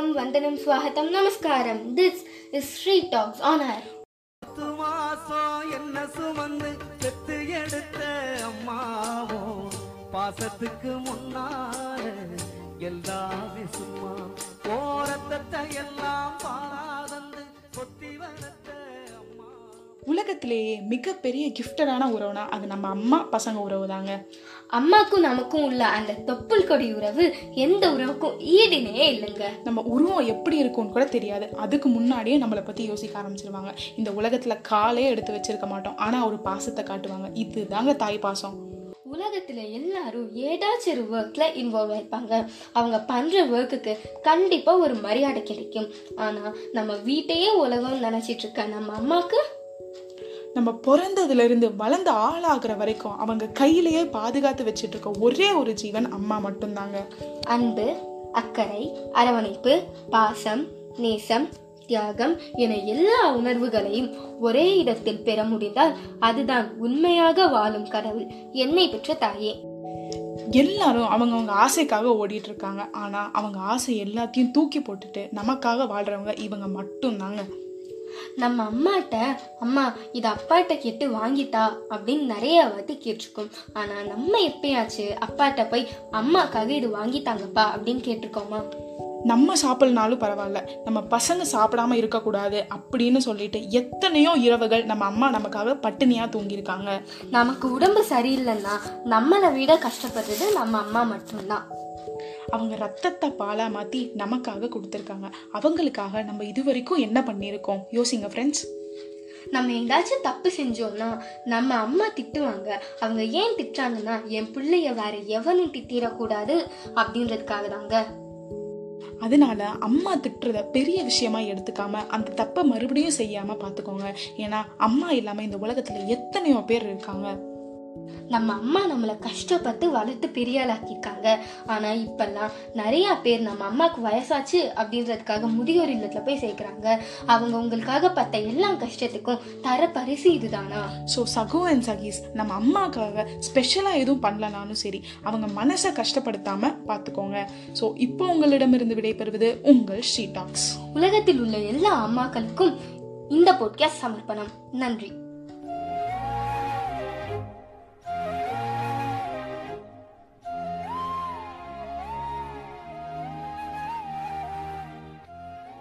வணக்கம் வந்தனம் ஸ்வாகத்தம் நமஸ்காரம். This is Shri tax on air பத்து மாசம் என்ன சுமந்து பெத்து எடுத்த அம்மாவோ பாசத்துக்கு முன்னால எல்லாமே சும்மா போரத்தத்தை எல்லாம் பாரா உலகத்திலேயே மிகப்பெரிய கிஃப்டடான உறவுனா அது நம்ம அம்மா பசங்க உறவு தாங்க அம்மாக்கும் நமக்கும் உள்ள அந்த தொப்புள் கொடி உறவு எந்த உறவுக்கும் ஈடுனே இல்லைங்க. நம்ம உருவம் எப்படி இருக்கும்னு கூட தெரியாது. அதுக்கு முன்னாடியே நம்மளை பற்றி யோசிக்க ஆரம்பிச்சிருவாங்க. இந்த உலகத்தில் காலே எடுத்து வச்சிருக்க மாட்டோம். ஆனால் ஒரு பாசத்தை காட்டுவாங்க. இதுதாங்க தாய் பாசம். உலகத்துல எல்லாரும் ஏதாச்சும் ஒரு ஒர்க்ல இன்வால்வ் ஆயிருப்பாங்க. அவங்க பண்ற ஒர்க்குக்கு கண்டிப்பா ஒரு மரியாதை கிடைக்கும். ஆனா நம்ம வீட்டையே உலகம் நினைச்சிட்டு இருக்க நம்ம அம்மாக்கு நம்ம பிறந்ததுல இருந்து வளர்ந்து ஆளாகிற வரைக்கும் அவங்க கையிலேயே பாதுகாத்து வச்சிட்டு இருக்க ஒரே ஒரு ஜீவன் அம்மா மட்டும்தாங்க. அன்பு அக்கறை அரவணைப்பு பாசம் நேசம் தியாகம் என எல்லா உணர்வுகளையும் ஒரே இடத்தில் பெற முடிந்தால் அதுதான் உண்மையாக வாழும் கடவுள் என்னை பெற்ற தாயே. எல்லாரும் அவங்கவங்க ஆசைக்காக ஓடிட்டு இருக்காங்க ஆனா அவங்க ஆசை எல்லாத்தையும் தூக்கி போட்டுட்டு நமக்காக வாழ்றவங்க இவங்க மட்டும்தாங்க. நம்ம அம்மாட்ட அம்மா இது அப்பாட்ட கேட்டு வாங்கிட்டா? அப்படின்னு நிறைய வாட்டி கேட்டிருக்கோம். ஆனா நம்ம எப்பயாச்சு அப்பாட்ட போய் அம்மாக்காக இது வாங்கித்தாங்கப்பா அப்படின்னு கேட்டிருக்கோமா? நம்ம சாப்பிடலனாலும் பரவாயில்ல. நம்ம பசங்க சாப்பிடாம இருக்கக்கூடாது அப்படின்னு சொல்லிட்டு எத்தனையோ இரவுகள் நம்ம அம்மா நமக்காக பட்டினியா தூங்கியிருக்காங்க. நமக்கு உடம்பு சரியில்லைன்னா நம்மளை விட கஷ்டப்படுறது நம்ம அம்மா மட்டும்தான். அவங்க ரத்தத்தை பாலா மாத்தி நமக்காக கொடுத்துருக்காங்க. அவங்களுக்காக நம்ம இது வரைக்கும் என்ன பண்ணியிருக்கோம்? யோசிங்க ஃப்ரெண்ட்ஸ் நம்ம எங்காச்சும் தப்பு செஞ்சோம்னா நம்ம அம்மா திட்டுவாங்க. அவங்க ஏன் திட்டுறாங்கன்னா என் பிள்ளைய வேற எவனும் திட்டிடக்கூடாது அப்படின்றதுக்காக தாங்க. அதனால அம்மா திட்டுறத பெரிய விஷயமா எடுத்துக்காம அந்த தப்பை மறுபடியும் செய்யாம பார்த்துக்கோங்க. ஏன்னா அம்மா இல்லாம இந்த உலகத்துல எத்தனையோ பேர் இருக்காங்க. நம்ம அம்மா நம்மளை கஷ்டப்பட்டு வளர்த்து பெரிய ஆளாக்கியிருக்காங்க ஆனா இப்பெல்லாம் நிறைய பேர் நம்ம அம்மாவுக்கு வயசாச்சு அப்படின்றதுக்காக முதியோர் இல்லத்துல போய் சேர்க்கறாங்க. அவங்க உங்களுக்காக பட்ட எல்லா கஷ்டத்துக்கும் தர பரிசு இதுதானா? ஸோ சகோ அண்ட் சகீஸ் நம்ம அம்மாக்காக ஸ்பெஷலாக எதுவும் பண்ணலனாலும் சரி அவங்க மனசை கஷ்டப்படுத்தாம பார்த்துக்கோங்க ஸோ இப்போ உங்களிடமிருந்து விடைபெறுவது உங்கள் ஷீ டாக்ஸ். உலகத்தில் உள்ள எல்லா அம்மாக்களுக்கும் இந்த போட்காஸ்ட் சமர்ப்பணம். நன்றி.